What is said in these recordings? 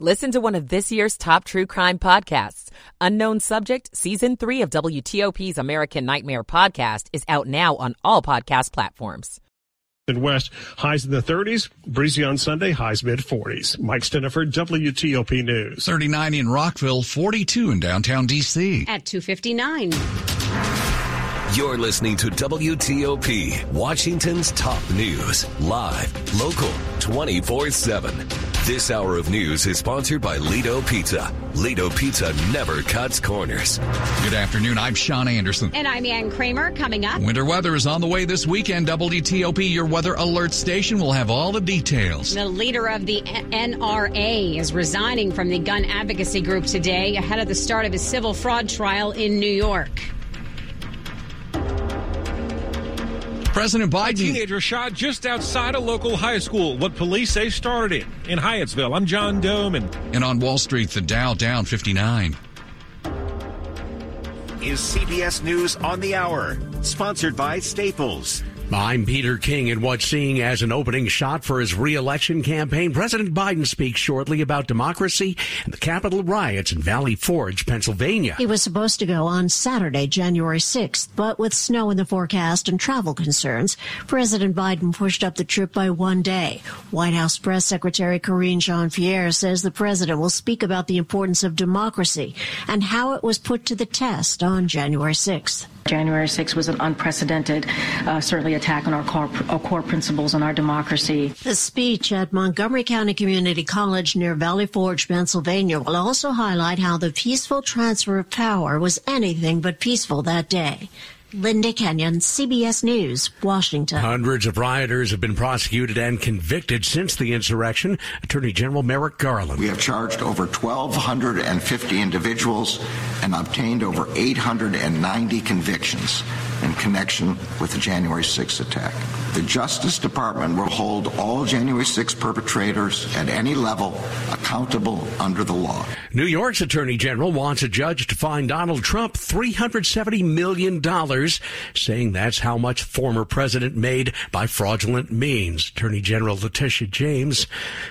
Listen to one of this year's top true crime podcasts. Unknown Subject, Season 3 of WTOP's American Nightmare podcast is out now on all podcast platforms. And west, highs in the 30s, breezy on Sunday, highs mid 40s. Mike Stinneford, WTOP News. 39 in Rockville, 42 in downtown D.C. At 259. You're listening to WTOP, Washington's top news, live, local, 24 7. This hour of news is sponsored by Lido Pizza. Lido Pizza never cuts corners. Good afternoon. I'm Sean Anderson. And I'm Ann Kramer. Coming up. Winter weather is on the way this weekend. WTOP, your weather alert station, will have all the details. The leader of the NRA is resigning from the gun advocacy group today ahead of the start of his civil fraud trial in New York. President Biden. A teenager shot just outside a local high school. What police say started it in Hyattsville. I'm John Domen. And on Wall Street, the Dow down 59. Is CBS News on the Hour, sponsored by Staples. I'm Peter King, and what's seeing as an opening shot for his reelection campaign, President Biden speaks shortly about democracy and the Capitol riots in Valley Forge, Pennsylvania. He was supposed to go on Saturday, January 6th, but with snow in the forecast and travel concerns, President Biden pushed up the trip by one day. White House Press Secretary Karine Jean-Pierre says the president will speak about the importance of democracy and how it was put to the test on January 6th. January 6th was an unprecedented, uh, certainly attack on our core, our core principles and our democracy. The speech at Montgomery County Community College near Valley Forge, Pennsylvania will also highlight how the peaceful transfer of power was anything but peaceful that day. Linda Kenyon, CBS News, Washington. Hundreds of rioters have been prosecuted and convicted since the insurrection. Attorney General Merrick Garland. We have charged over 1,250 individuals and obtained over 890 convictions in connection with the January 6th attack. The Justice Department will hold all January 6 perpetrators at any level accountable under the law. New York's Attorney General wants a judge to fine Donald Trump $370 million, saying that's how much former president made by fraudulent means. Attorney General Letitia James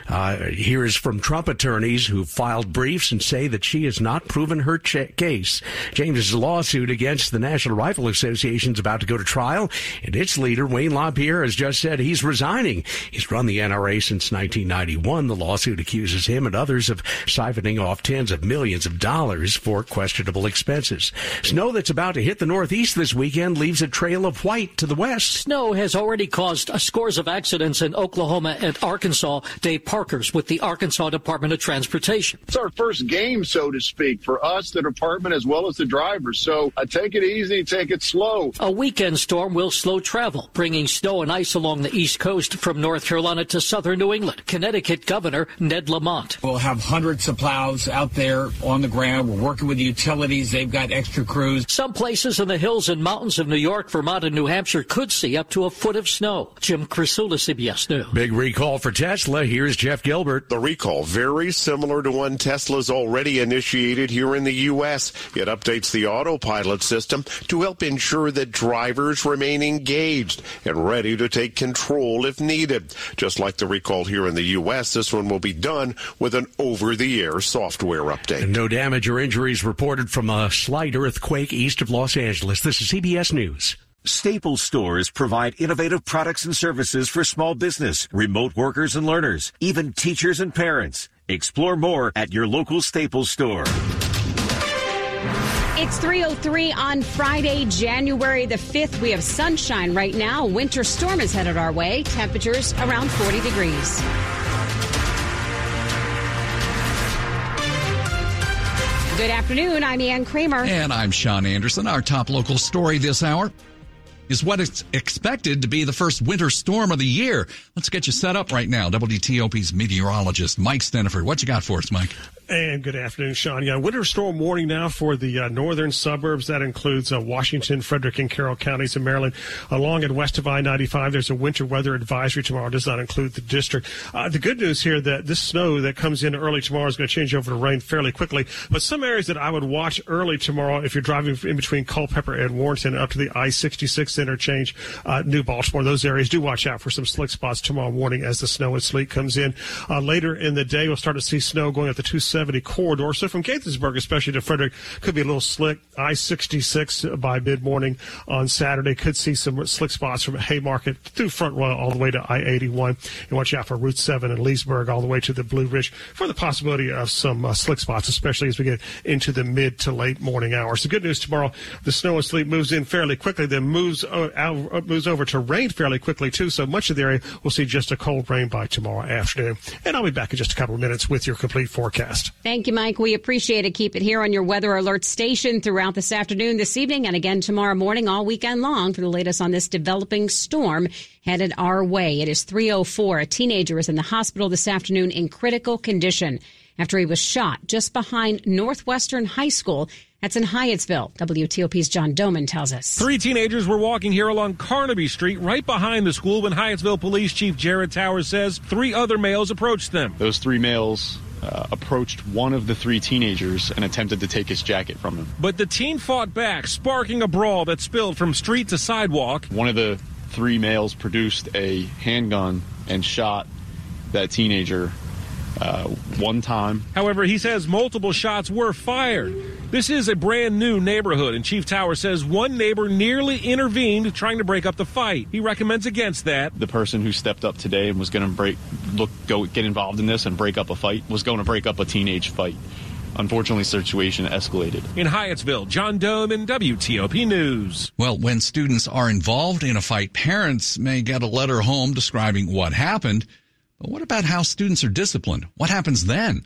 uh, hears from Trump attorneys who filed briefs and say that she has not proven her ch- case. James's lawsuit against the National Rifle Association is about to go to trial, and its leader, Wayne LaPierre, has just said he's resigning. He's run the NRA since 1991. The lawsuit accuses him and others of siphoning off tens of millions of dollars for questionable expenses. Snow that's about to hit the Northeast this weekend leaves a trail of white to the west. Snow has already caused scores of accidents in Oklahoma and Arkansas. Dave Parker's with the Arkansas Department of Transportation. It's our first game, so to speak, for us, the department, as well as the drivers. So uh, take it easy, take it slow. A weekend storm will slow travel, bringing snow and ice along the east coast from North Carolina to southern New England. Connecticut Governor Ned Lamont. We'll have hundreds of plows out there on the ground. We're working with the utilities. They've got extra crews. Some places in the hills and mountains of New York, Vermont, and New Hampshire could see up to a foot of snow. Jim Krasula, CBS News. Big recall for Tesla. Here's Jeff Gilbert. The recall, very similar to one Tesla's already initiated here in the U.S. It updates the autopilot system to help ensure that drivers remain engaged and ready to take control if needed. Just like the recall here in the U.S., this one will be done with an over-the-air software update. And no damage or injuries reported from a slight earthquake east of Los Angeles. This is CBS News. Staples stores provide innovative products and services for small business, remote workers and learners, even teachers and parents. Explore more at your local Staples store. It's 303 on Friday, January the 5th. We have sunshine right now. Winter storm is headed our way. Temperatures around 40 degrees. Good afternoon. I'm Ann Kramer. And I'm Sean Anderson. Our top local story this hour is what is expected to be the first winter storm of the year. Let's get you set up right now. WTOP's meteorologist Mike Stinneford. What you got for us, Mike? And good afternoon, Sean. Yeah, winter storm warning now for the uh, northern suburbs. That includes uh, Washington, Frederick, and Carroll counties in Maryland. Along and west of I-95, there's a winter weather advisory tomorrow. It does not include the district. Uh, the good news here that this snow that comes in early tomorrow is going to change over to rain fairly quickly. But some areas that I would watch early tomorrow, if you're driving in between Culpeper and Warrenton up to the I-66 interchange, uh, New Baltimore, those areas, do watch out for some slick spots tomorrow morning as the snow and sleet comes in. Uh, later in the day, we'll start to see snow going up the 270 corridor. So from Gaithersburg, especially to Frederick, could be a little slick. I 66 by mid morning on Saturday. Could see some slick spots from Haymarket through Front Royal all the way to I 81. And watch out for Route 7 and Leesburg all the way to the Blue Ridge for the possibility of some uh, slick spots, especially as we get into the mid to late morning hours. The good news tomorrow, the snow and sleet moves in fairly quickly, then moves, uh, out, moves over to rain fairly quickly too. So much of the area will see just a cold rain by tomorrow afternoon. And I'll be back in just a couple of minutes with your complete forecast. Thank you, Mike. We appreciate it. Keep it here on your weather alert station throughout this afternoon, this evening, and again tomorrow morning, all weekend long for the latest on this developing storm headed our way. It is 304. A teenager is in the hospital this afternoon in critical condition after he was shot just behind Northwestern High School. That's in Hyattsville. WTOP's John Domen tells us. Three teenagers were walking here along Carnaby Street, right behind the school, when Hyattsville Police Chief Jared Towers says three other males approached them. Those three males uh, approached one of the three teenagers and attempted to take his jacket from him. But the teen fought back, sparking a brawl that spilled from street to sidewalk. One of the three males produced a handgun and shot that teenager uh, one time. However, he says multiple shots were fired. This is a brand new neighborhood, and Chief Tower says one neighbor nearly intervened trying to break up the fight. He recommends against that. The person who stepped up today and was going to break, look, go get involved in this and break up a fight was going to break up a teenage fight. Unfortunately, situation escalated. In Hyattsville, John Domen WTOP News. Well, when students are involved in a fight, parents may get a letter home describing what happened. But what about how students are disciplined? What happens then?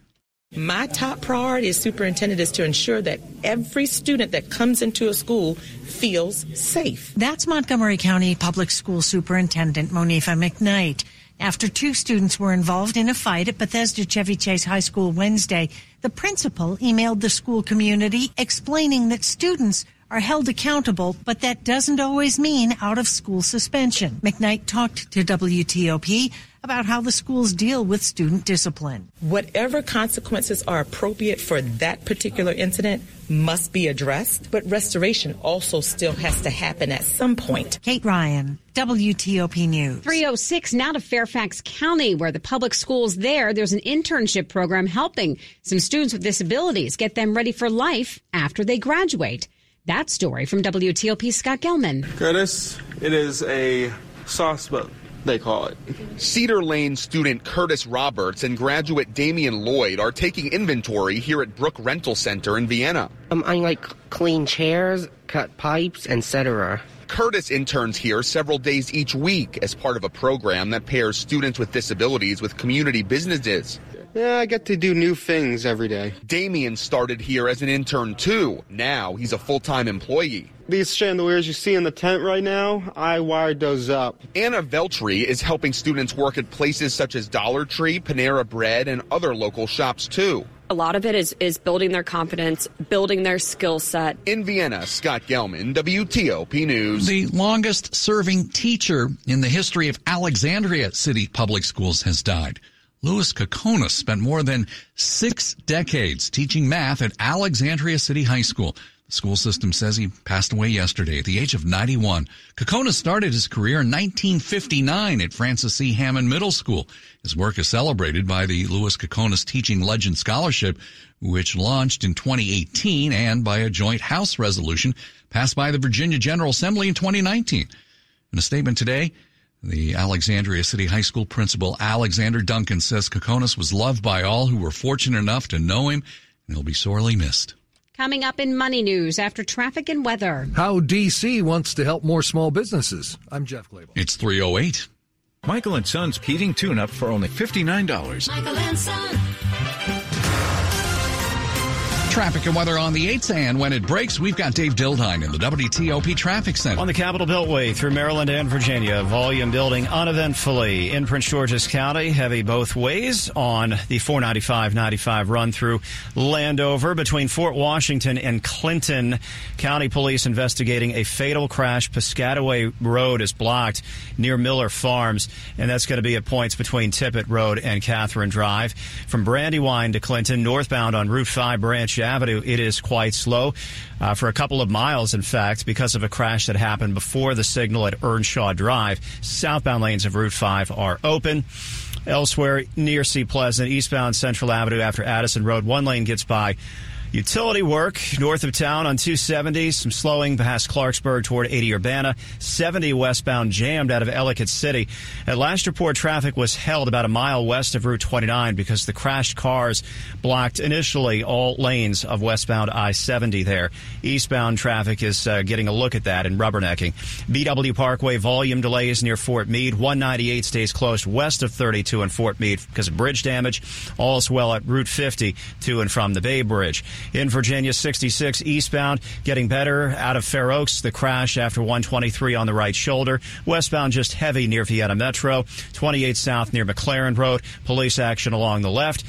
My top priority as superintendent is to ensure that every student that comes into a school feels safe. That's Montgomery County Public School Superintendent Monifa McKnight. After two students were involved in a fight at Bethesda Chevy Chase High School Wednesday, the principal emailed the school community explaining that students are held accountable, but that doesn't always mean out of school suspension. McKnight talked to WTOP about how the schools deal with student discipline. Whatever consequences are appropriate for that particular incident must be addressed, but restoration also still has to happen at some point. Kate Ryan, WTOP News. 306 now to Fairfax County, where the public schools there, there's an internship program helping some students with disabilities get them ready for life after they graduate. That story from WTOP Scott Gelman. Curtis, it is a sauce boat they call it. Cedar Lane student Curtis Roberts and graduate Damian Lloyd are taking inventory here at Brook Rental Center in Vienna. Um, I like clean chairs, cut pipes, etc. Curtis interns here several days each week as part of a program that pairs students with disabilities with community businesses. Yeah, I get to do new things every day. Damien started here as an intern too. Now he's a full time employee. These chandeliers you see in the tent right now, I wired those up. Anna Veltri is helping students work at places such as Dollar Tree, Panera Bread, and other local shops too. A lot of it is, is building their confidence, building their skill set. In Vienna, Scott Gelman, WTOP News. The longest serving teacher in the history of Alexandria City Public Schools has died. Louis Kokonas spent more than six decades teaching math at Alexandria City High School. The school system says he passed away yesterday at the age of 91. Kokonas started his career in 1959 at Francis C. Hammond Middle School. His work is celebrated by the Louis Kokonas Teaching Legend Scholarship, which launched in 2018 and by a joint House resolution passed by the Virginia General Assembly in 2019. In a statement today, the Alexandria City High School principal Alexander Duncan says Kokonas was loved by all who were fortunate enough to know him, and he'll be sorely missed. Coming up in Money News after traffic and weather. How DC wants to help more small businesses. I'm Jeff Clabaugh. It's 308. Michael and Son's heating tune up for only $59. Michael and Son. Traffic and weather on the 8s, and when it breaks, we've got Dave Dildine in the WTOP Traffic Center. On the Capitol Beltway through Maryland and Virginia, volume building uneventfully. In Prince George's County, heavy both ways on the 495-95 run through Landover between Fort Washington and Clinton. County police investigating a fatal crash. Piscataway Road is blocked near Miller Farms, and that's going to be at points between Tippett Road and Catherine Drive. From Brandywine to Clinton, northbound on Route 5 Branch Avenue, it is quite slow uh, for a couple of miles, in fact, because of a crash that happened before the signal at Earnshaw Drive. Southbound lanes of Route 5 are open. Elsewhere, near Seat Pleasant, eastbound Central Avenue after Addison Road, one lane gets by. Utility work north of town on 270, some slowing past Clarksburg toward 80 Urbana, 70 westbound jammed out of Ellicott City. At last report, traffic was held about a mile west of Route 29 because the crashed cars blocked initially all lanes of westbound I-70 there. Eastbound traffic is uh, getting a look at that and rubbernecking. BW Parkway volume delays near Fort Meade. 198 stays closed west of 32 in Fort Meade because of bridge damage. All is well at Route 50 to and from the Bay Bridge. In Virginia, 66 eastbound, getting better out of Fair Oaks. The crash after 123 on the right shoulder. Westbound, just heavy near Vienna Metro. 28 south near McLearen Road. Police action along the left.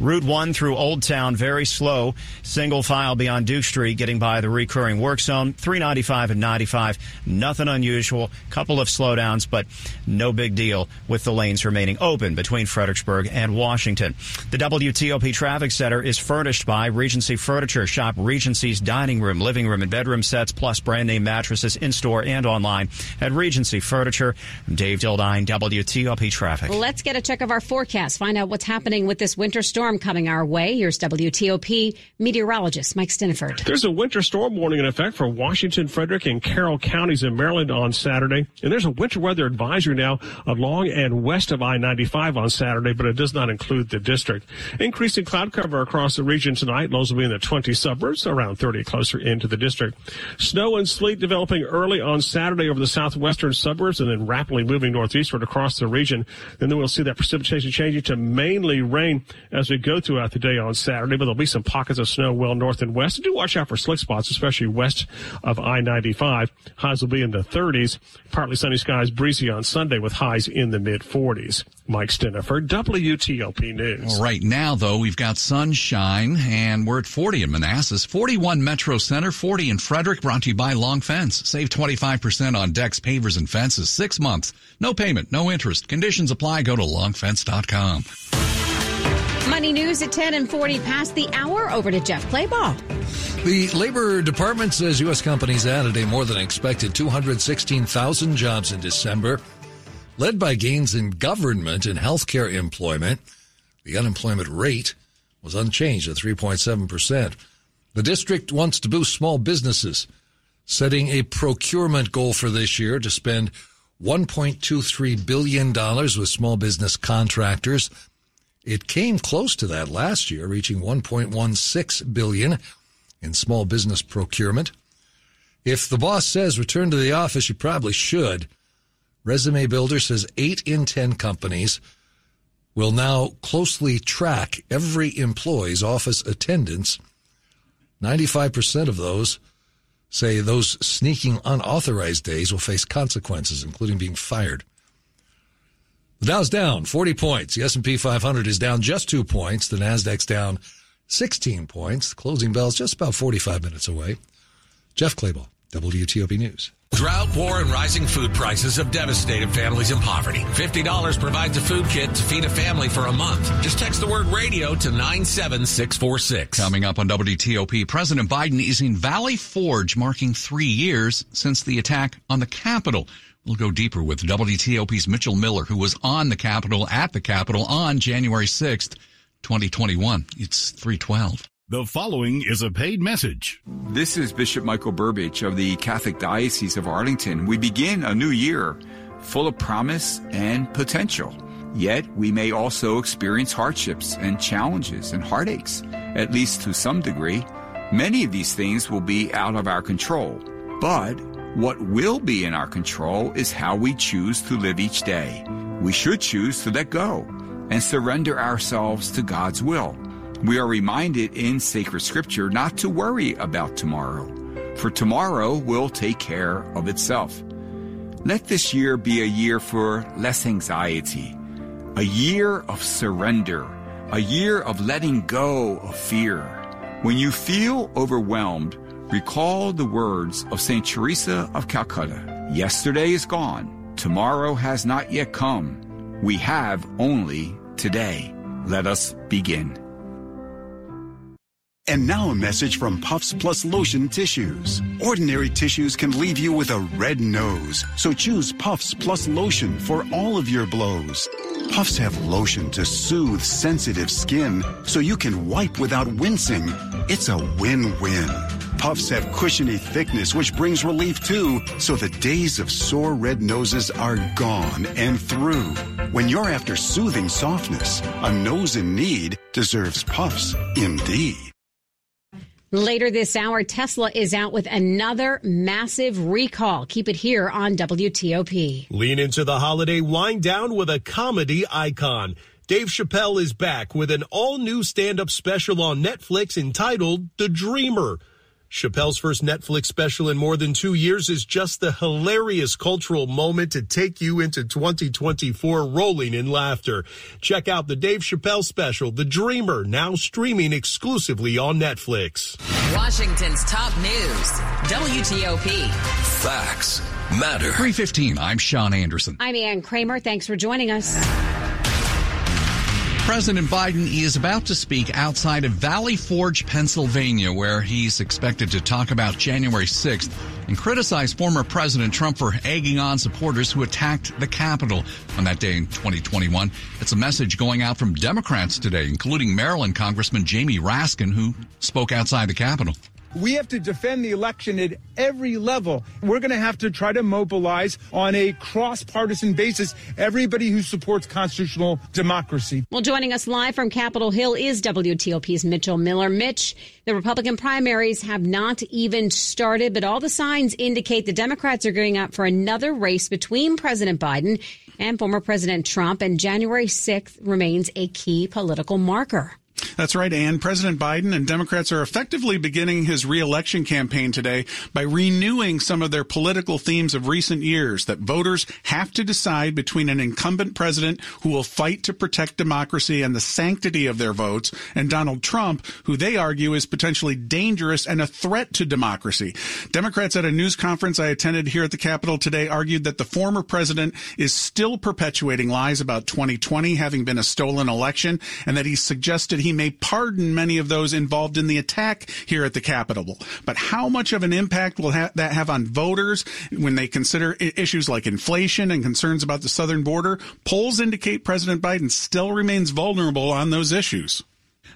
Route 1 through Old Town, very slow. Single file beyond Duke Street, getting by the recurring work zone. 395 and 95, nothing unusual. Couple of slowdowns, but no big deal with the lanes remaining open between Fredericksburg and Washington. The WTOP Traffic Center is furnished by Regency Furniture. Shop Regency's dining room, living room, and bedroom sets, plus brand name mattresses in store and online at Regency Furniture. I'm Dave Dildine, WTOP Traffic. Let's get a check of our forecast. Find out what's happening with this winter storm coming our way. Here's WTOP meteorologist Mike Stinneford. There's a winter storm warning in effect for Washington, Frederick, and Carroll counties in Maryland on Saturday. And there's a winter weather advisory now along and west of I-95 on Saturday, but it does not include the district. Increasing cloud cover across the region tonight. Lows will be in the 20 suburbs, around 30 closer into the district. Snow and sleet developing early on Saturday over the southwestern suburbs and then rapidly moving northeastward across the region. And then we'll see that precipitation changing to mainly rain as we go throughout the day on Saturday, but there'll be some pockets of snow well north and west. Do watch out for slick spots, especially west of I-95. Highs will be in the 30s. Partly sunny skies, breezy on Sunday with highs in the mid 40s. Mike Stinneford, WTOP News. Right now, though, we've got sunshine, and we're at 40 in Manassas, 41 Metro Center, 40 in Frederick, brought to you by Long Fence. Save 25% on decks, pavers, and fences. Six months. No payment, no interest. Conditions apply. Go to longfence.com. Money news at 10 and 40 past the hour. Over to Jeff Clabaugh. The Labor Department says U.S. companies added a more than expected 216,000 jobs in December, led by gains in government and healthcare employment. The unemployment rate was unchanged at 3.7%. The district wants to boost small businesses, setting a procurement goal for this year to spend $1.23 billion with small business contractors. It came close to that last year, reaching 1.16 billion in small business procurement. If the boss says return to the office, you probably should. Resume Builder says eight in 10 companies will now closely track every employee's office attendance. 95% of those say those sneaking unauthorized days will face consequences, including being fired. The Dow's down 40 points. The S&P 500 is down just two points. The Nasdaq's down 16 points. The closing bell's just about 45 minutes away. Jeff Clabaugh, WTOP News. Drought, war, and rising food prices have devastated families in poverty. $50 provides a food kit to feed a family for a month. Just text the word radio to 97646. Coming up on WTOP, President Biden is in Valley Forge, marking three years since the attack on the Capitol. We'll go deeper with WTOP's Mitchell Miller, who was on the Capitol at the Capitol on January 6th, 2021. It's 312. The following is a paid message. This is Bishop Michael Burbidge of the Catholic Diocese of Arlington. We begin a new year full of promise and potential. Yet we may also experience hardships and challenges and heartaches, at least to some degree. Many of these things will be out of our control. But what will be in our control is how we choose to live each day. We should choose to let go and surrender ourselves to God's will. We are reminded in sacred scripture not to worry about tomorrow, for tomorrow will take care of itself. Let this year be a year for less anxiety, a year of surrender, a year of letting go of fear. When you feel overwhelmed, recall the words of St. Teresa of Calcutta Yesterday is gone, tomorrow has not yet come. We have only today. Let us begin. And now a message from Puffs Plus Lotion Tissues. Ordinary tissues can leave you with a red nose, so choose Puffs Plus Lotion for all of your blows. Puffs have lotion to soothe sensitive skin, so you can wipe without wincing. It's a win-win. Puffs have cushiony thickness, which brings relief too, so the days of sore red noses are gone and through. When you're after soothing softness, a nose in need deserves Puffs indeed. Later this hour, Tesla is out with another massive recall. Keep it here on WTOP. Lean into the holiday wind down with a comedy icon. Dave Chappelle is back with an all new stand up special on Netflix entitled The Dreamer. Chappelle's first Netflix special in more than two years is just the hilarious cultural moment to take you into 2024 rolling in laughter. Check out the Dave Chappelle special, The Dreamer, now streaming exclusively on Netflix. Washington's top news, WTOP. Facts matter. 315, I'm Sean Anderson. I'm Ann Kramer. Thanks for joining us. President Biden is about to speak outside of Valley Forge, Pennsylvania, where he's expected to talk about January 6th and criticize former President Trump for egging on supporters who attacked the Capitol on that day in 2021. It's a message going out from Democrats today, including Maryland Congressman Jamie Raskin, who spoke outside the Capitol. We have to defend the election at every level. We're going to have to try to mobilize on a cross partisan basis everybody who supports constitutional democracy. Well, joining us live from Capitol Hill is WTOP's Mitchell Miller. Mitch, the Republican primaries have not even started, but all the signs indicate the Democrats are gearing up for another race between President Biden and former President Trump, and January 6th remains a key political marker. That's right, Ann. President Biden and Democrats are effectively beginning his reelection campaign today by renewing some of their political themes of recent years that voters have to decide between an incumbent president who will fight to protect democracy and the sanctity of their votes and Donald Trump, who they argue is potentially dangerous and a threat to democracy. Democrats at a news conference I attended here at the Capitol today argued that the former president is still perpetuating lies about 2020 having been a stolen election and that he suggested he may pardon many of those involved in the attack here at the Capitol. But how much of an impact will ha- that have on voters when they consider I- issues like inflation and concerns about the southern border? Polls indicate President Biden still remains vulnerable on those issues.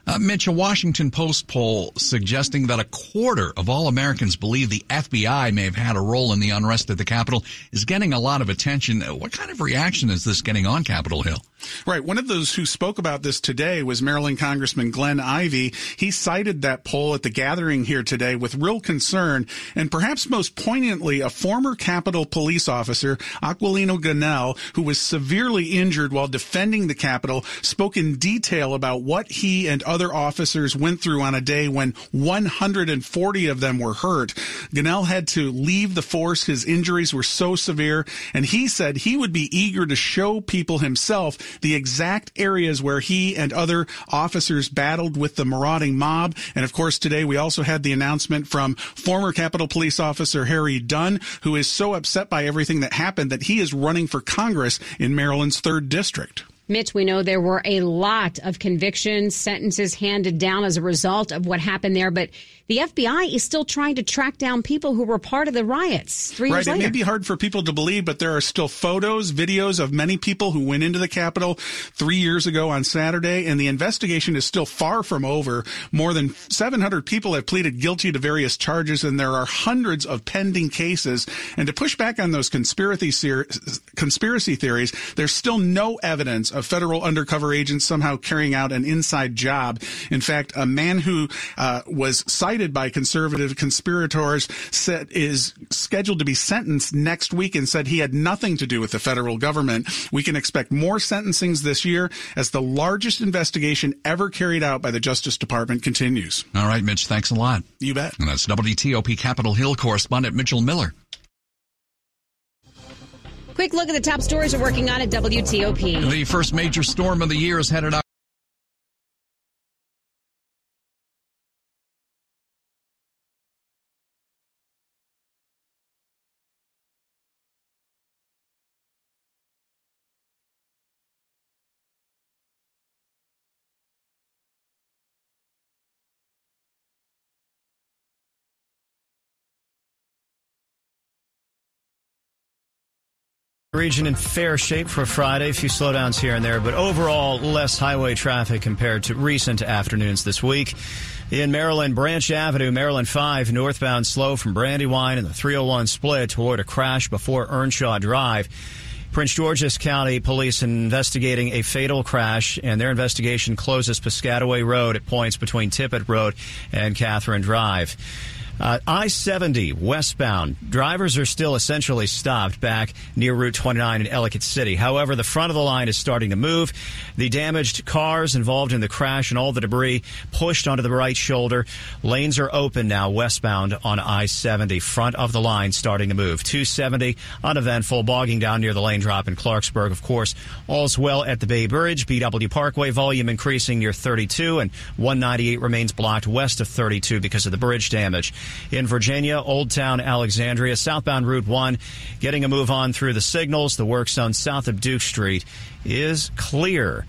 Uh, Mitch, a Washington Post poll suggesting that a quarter of all Americans believe the FBI may have had a role in the unrest at the Capitol is getting a lot of attention. What kind of reaction is this getting on Capitol Hill? Right. One of those who spoke about this today was Maryland Congressman Glenn Ivey. He cited that poll at the gathering here today with real concern and perhaps most poignantly, a former Capitol police officer, Aquilino Gonell, who was severely injured while defending the Capitol, spoke in detail about what he and other officers went through on a day when 140 of them were hurt. Gonell had to leave the force. His injuries were so severe and he said he would be eager to show people himself the exact areas where he and other officers battled with the marauding mob. And of course, today we also had the announcement from former Capitol Police Officer Harry Dunn, who is so upset by everything that happened that he is running for Congress in Maryland's third district. Mitch, we know there were a lot of convictions, sentences handed down as a result of what happened there, but the FBI is still trying to track down people who were part of the riots three right. years later. It may be hard for people to believe, but there are still photos, videos of many people who went into the Capitol three years ago on Saturday, and the investigation is still far from over. More than 700 people have pleaded guilty to various charges, and there are hundreds of pending cases. And to push back on those conspiracy conspiracy theories, there's still no evidence of federal undercover agents somehow carrying out an inside job. In fact, a man who uh, was cited by conservative conspirators said is scheduled to be sentenced next week and said he had nothing to do with the federal government. We can expect more sentencings this year as the largest investigation ever carried out by the Justice Department continues. All right, Mitch, thanks a lot. You bet. And that's WTOP Capitol Hill correspondent Mitchell Miller. Quick look at the top stories we're working on at WTOP. The first major storm of the year is headed out. Region in fair shape for Friday. A few slowdowns here and there, but overall less highway traffic compared to recent afternoons this week. In Maryland, Branch Avenue, Maryland 5, northbound slow from Brandywine and the 301 split toward a crash before Earnshaw Drive. Prince George's County Police investigating a fatal crash, and their investigation closes Piscataway Road at points between Tippett Road and Catherine Drive. Uh, I 70 westbound. Drivers are still essentially stopped back near Route 29 in Ellicott City. However, the front of the line is starting to move. The damaged cars involved in the crash and all the debris pushed onto the right shoulder. Lanes are open now westbound on I 70. Front of the line starting to move. 270 uneventful, bogging down near the lane drop in Clarksburg. Of course, all's well at the Bay Bridge. BW Parkway volume increasing near 32 and 198 remains blocked west of 32 because of the bridge damage in Virginia, Old Town, Alexandria, southbound Route 1, getting a move on through the signals. The work zone south of Duke Street is clear.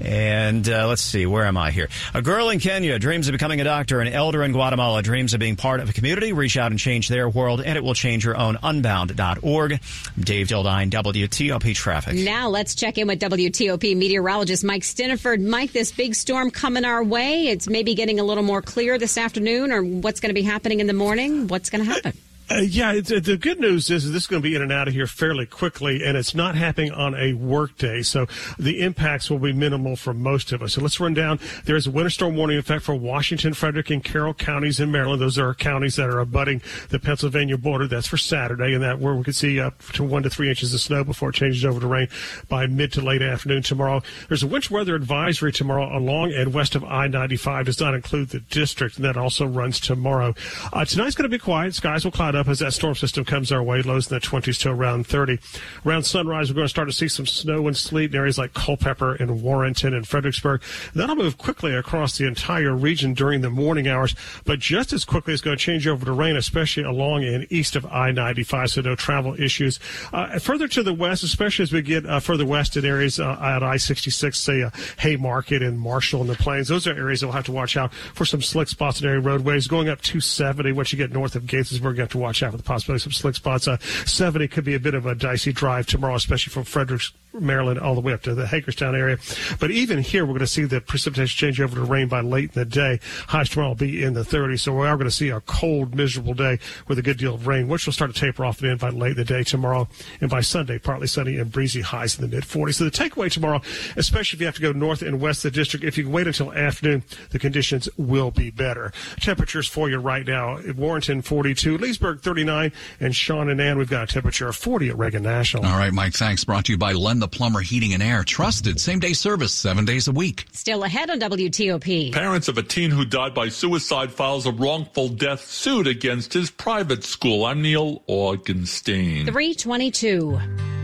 And uh, let's see, where am I here? A girl in Kenya dreams of becoming a doctor. An elder in Guatemala dreams of being part of a community. Reach out and change their world, and it will change your own. Unbound.org. Dave Dildine, WTOP Traffic. Now let's check in with WTOP meteorologist Mike Stinneford. Mike, this big storm coming our way. It's maybe getting a little more clear this afternoon, or what's going to be happening in the morning? What's going to happen? Uh, yeah, the good news is this is going to be in and out of here fairly quickly, and it's not happening on a work day, so the impacts will be minimal for most of us. So let's run down. There is a winter storm warning in effect for Washington, Frederick, and Carroll counties in Maryland. Those are counties that are abutting the Pennsylvania border. That's for Saturday, and that where we could see up to one to three inches of snow before it changes over to rain by mid to late afternoon tomorrow. There's a winter weather advisory tomorrow along and west of I-95. Does not include the district, and that also runs tomorrow. Uh, tonight's going to be quiet. Skies will cloud up as that storm system comes our way, lows in the 20s to around 30. Around sunrise, we're going to start to see some snow and sleet in areas like Culpeper and Warrenton and Fredericksburg. That'll move quickly across the entire region during the morning hours, but just as quickly it's going to change over to rain, especially along and east of I-95, so no travel issues. Uh, further to the west, especially as we get uh, further west in areas uh, at I-66, say uh, Haymarket and Marshall and the Plains, those are areas that we'll have to watch out for some slick spots in area roadways. Going up 270, once you get north of Gaithersburg, you have to watch out for the possibility of slick spots. Uh, 70 could be a bit of a dicey drive tomorrow, especially from Fredericks, Maryland, all the way up to the Hagerstown area. But even here, we're going to see the precipitation change over to rain by late in the day. Highs tomorrow will be in the 30s, so we are going to see a cold, miserable day with a good deal of rain, which will start to taper off and end by late in the day tomorrow. And by Sunday, partly sunny and breezy highs in the mid 40s. So the takeaway tomorrow, especially if you have to go north and west of the district, if you can wait until afternoon, the conditions will be better. Temperatures for you right now: Warrenton 42, Leesburg 39, and Sean and Ann, we've got a temperature of 40 at Reagan National. All right, Mike. Thanks. Brought to you by Len the Plumber Heating and Air. Trusted same day service seven days a week. Still ahead on WTOP. Parents of a teen who died by suicide files a wrongful death suit against his private school. I'm Neil Augenstein. 322.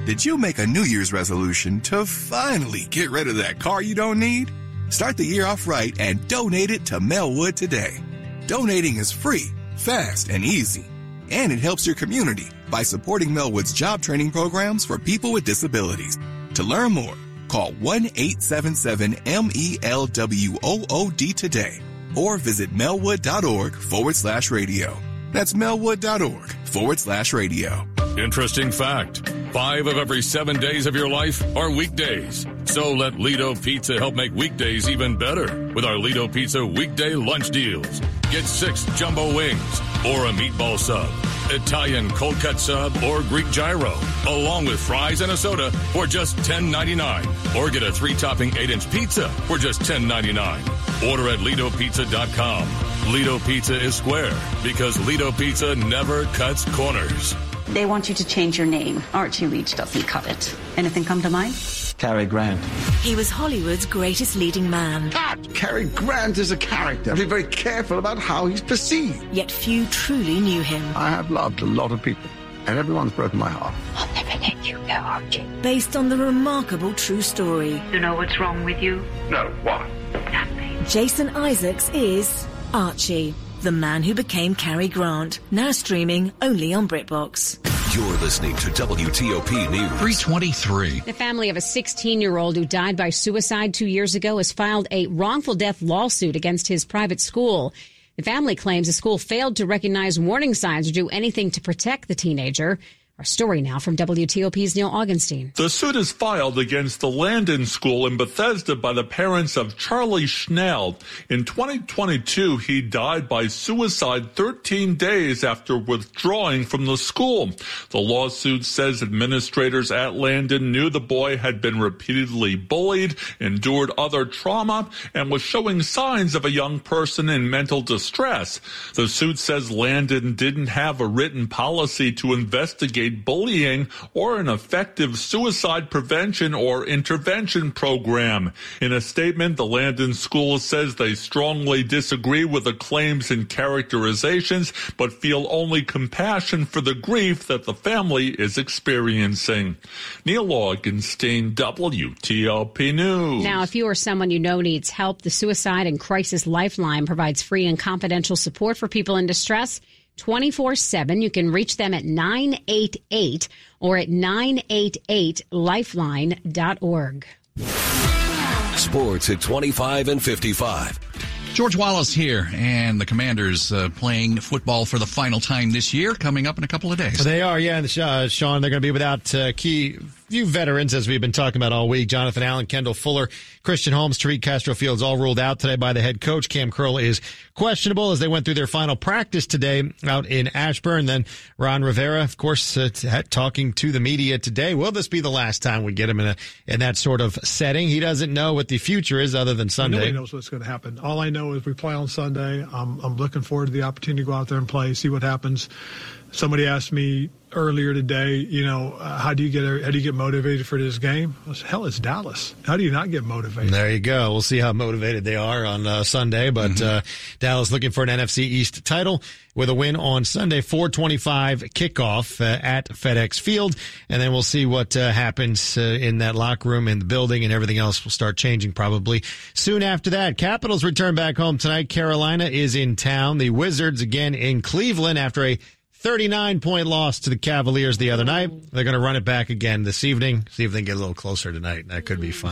Did you make a New Year's resolution to finally get rid of that car you don't need? Start the year off right and donate it to Melwood today. Donating is free, fast, and easy. And it helps your community by supporting Melwood's job training programs for people with disabilities. To learn more, call 1-877-MELWOOD today or visit melwood.org forward slash radio. That's melwood.org forward slash radio. Interesting fact five of every seven days of your life are weekdays. So let Lido Pizza help make weekdays even better with our Lido Pizza weekday lunch deals. Get six jumbo wings or a meatball sub, Italian cold cut sub, or Greek gyro, along with fries and a soda for just $10.99. Or get a three topping 8 inch pizza for just $10.99. Order at LidoPizza.com. Lido Pizza is square because Lido Pizza never cuts corners. They want you to change your name. Archie Leach doesn't cut it. Anything come to mind? Cary Grant. He was Hollywood's greatest leading man. Cut! Cary Grant is a character. Be very careful about how he's perceived. Yet few truly knew him. I have loved a lot of people, and everyone's broken my heart. I'll never let you go, Archie. Based on the remarkable true story. You know what's wrong with you? No, what? Nothing. Jason Isaacs is Archie, the man who became Cary Grant. Now streaming only on BritBox. You're listening to WTOP News. 323. The family of a 16 year old who died by suicide two years ago has filed a wrongful death lawsuit against his private school. The family claims the school failed to recognize warning signs or do anything to protect the teenager. Our story now from WTOP's Neil Augenstein. The suit is filed against the Landon School in Bethesda by the parents of Charlie Schnell. In 2022, he died by suicide 13 days after withdrawing from the school. The lawsuit says administrators at Landon knew the boy had been repeatedly bullied, endured other trauma, and was showing signs of a young person in mental distress. The suit says Landon didn't have a written policy to investigate bullying or an effective suicide prevention or intervention program. In a statement, the Landon School says they strongly disagree with the claims and characterizations, but feel only compassion for the grief that the family is experiencing. Neil Augenstein, WTOP News. Now, if you or someone you know needs help, the Suicide and Crisis Lifeline provides free and confidential support for people in distress. 24 7. You can reach them at 988 or at 988lifeline.org. Sports at 25 and 55. George Wallace here, and the Commanders uh, playing football for the final time this year, coming up in a couple of days. They are, yeah, uh, Sean. They're going to be without uh, key few veterans, as we've been talking about all week. Jonathan Allen, Kendall Fuller, Christian Holmes, Tariq Castro Fields, all ruled out today by the head coach. Kam Curl is questionable as they went through their final practice today out in Ashburn. Then Ron Rivera, of course, uh, talking to the media today. Will this be the last time we get him in a in that sort of setting? He doesn't know what the future is other than Sunday. Nobody knows what's going to happen. All I know is we play on Sunday. I'm, I'm looking forward to the opportunity to go out there and play, see what happens. Somebody asked me earlier today, you know, uh, how do you get how do you get motivated for this game? I said, Hell, it's Dallas. How do you not get motivated? There you go. We'll see how motivated they are on uh, Sunday. But mm-hmm. uh, Dallas looking for an NFC East title with a win on Sunday, 425 kickoff uh, at FedEx Field. And then we'll see what uh, happens uh, in that locker room, in the building, and everything else will start changing probably soon after that. Capitals return back home tonight. Carolina is in town. The Wizards again in Cleveland after a 39 point loss to the Cavaliers the other night. They're going to run it back again this evening. See if they can get a little closer tonight. That could be fun.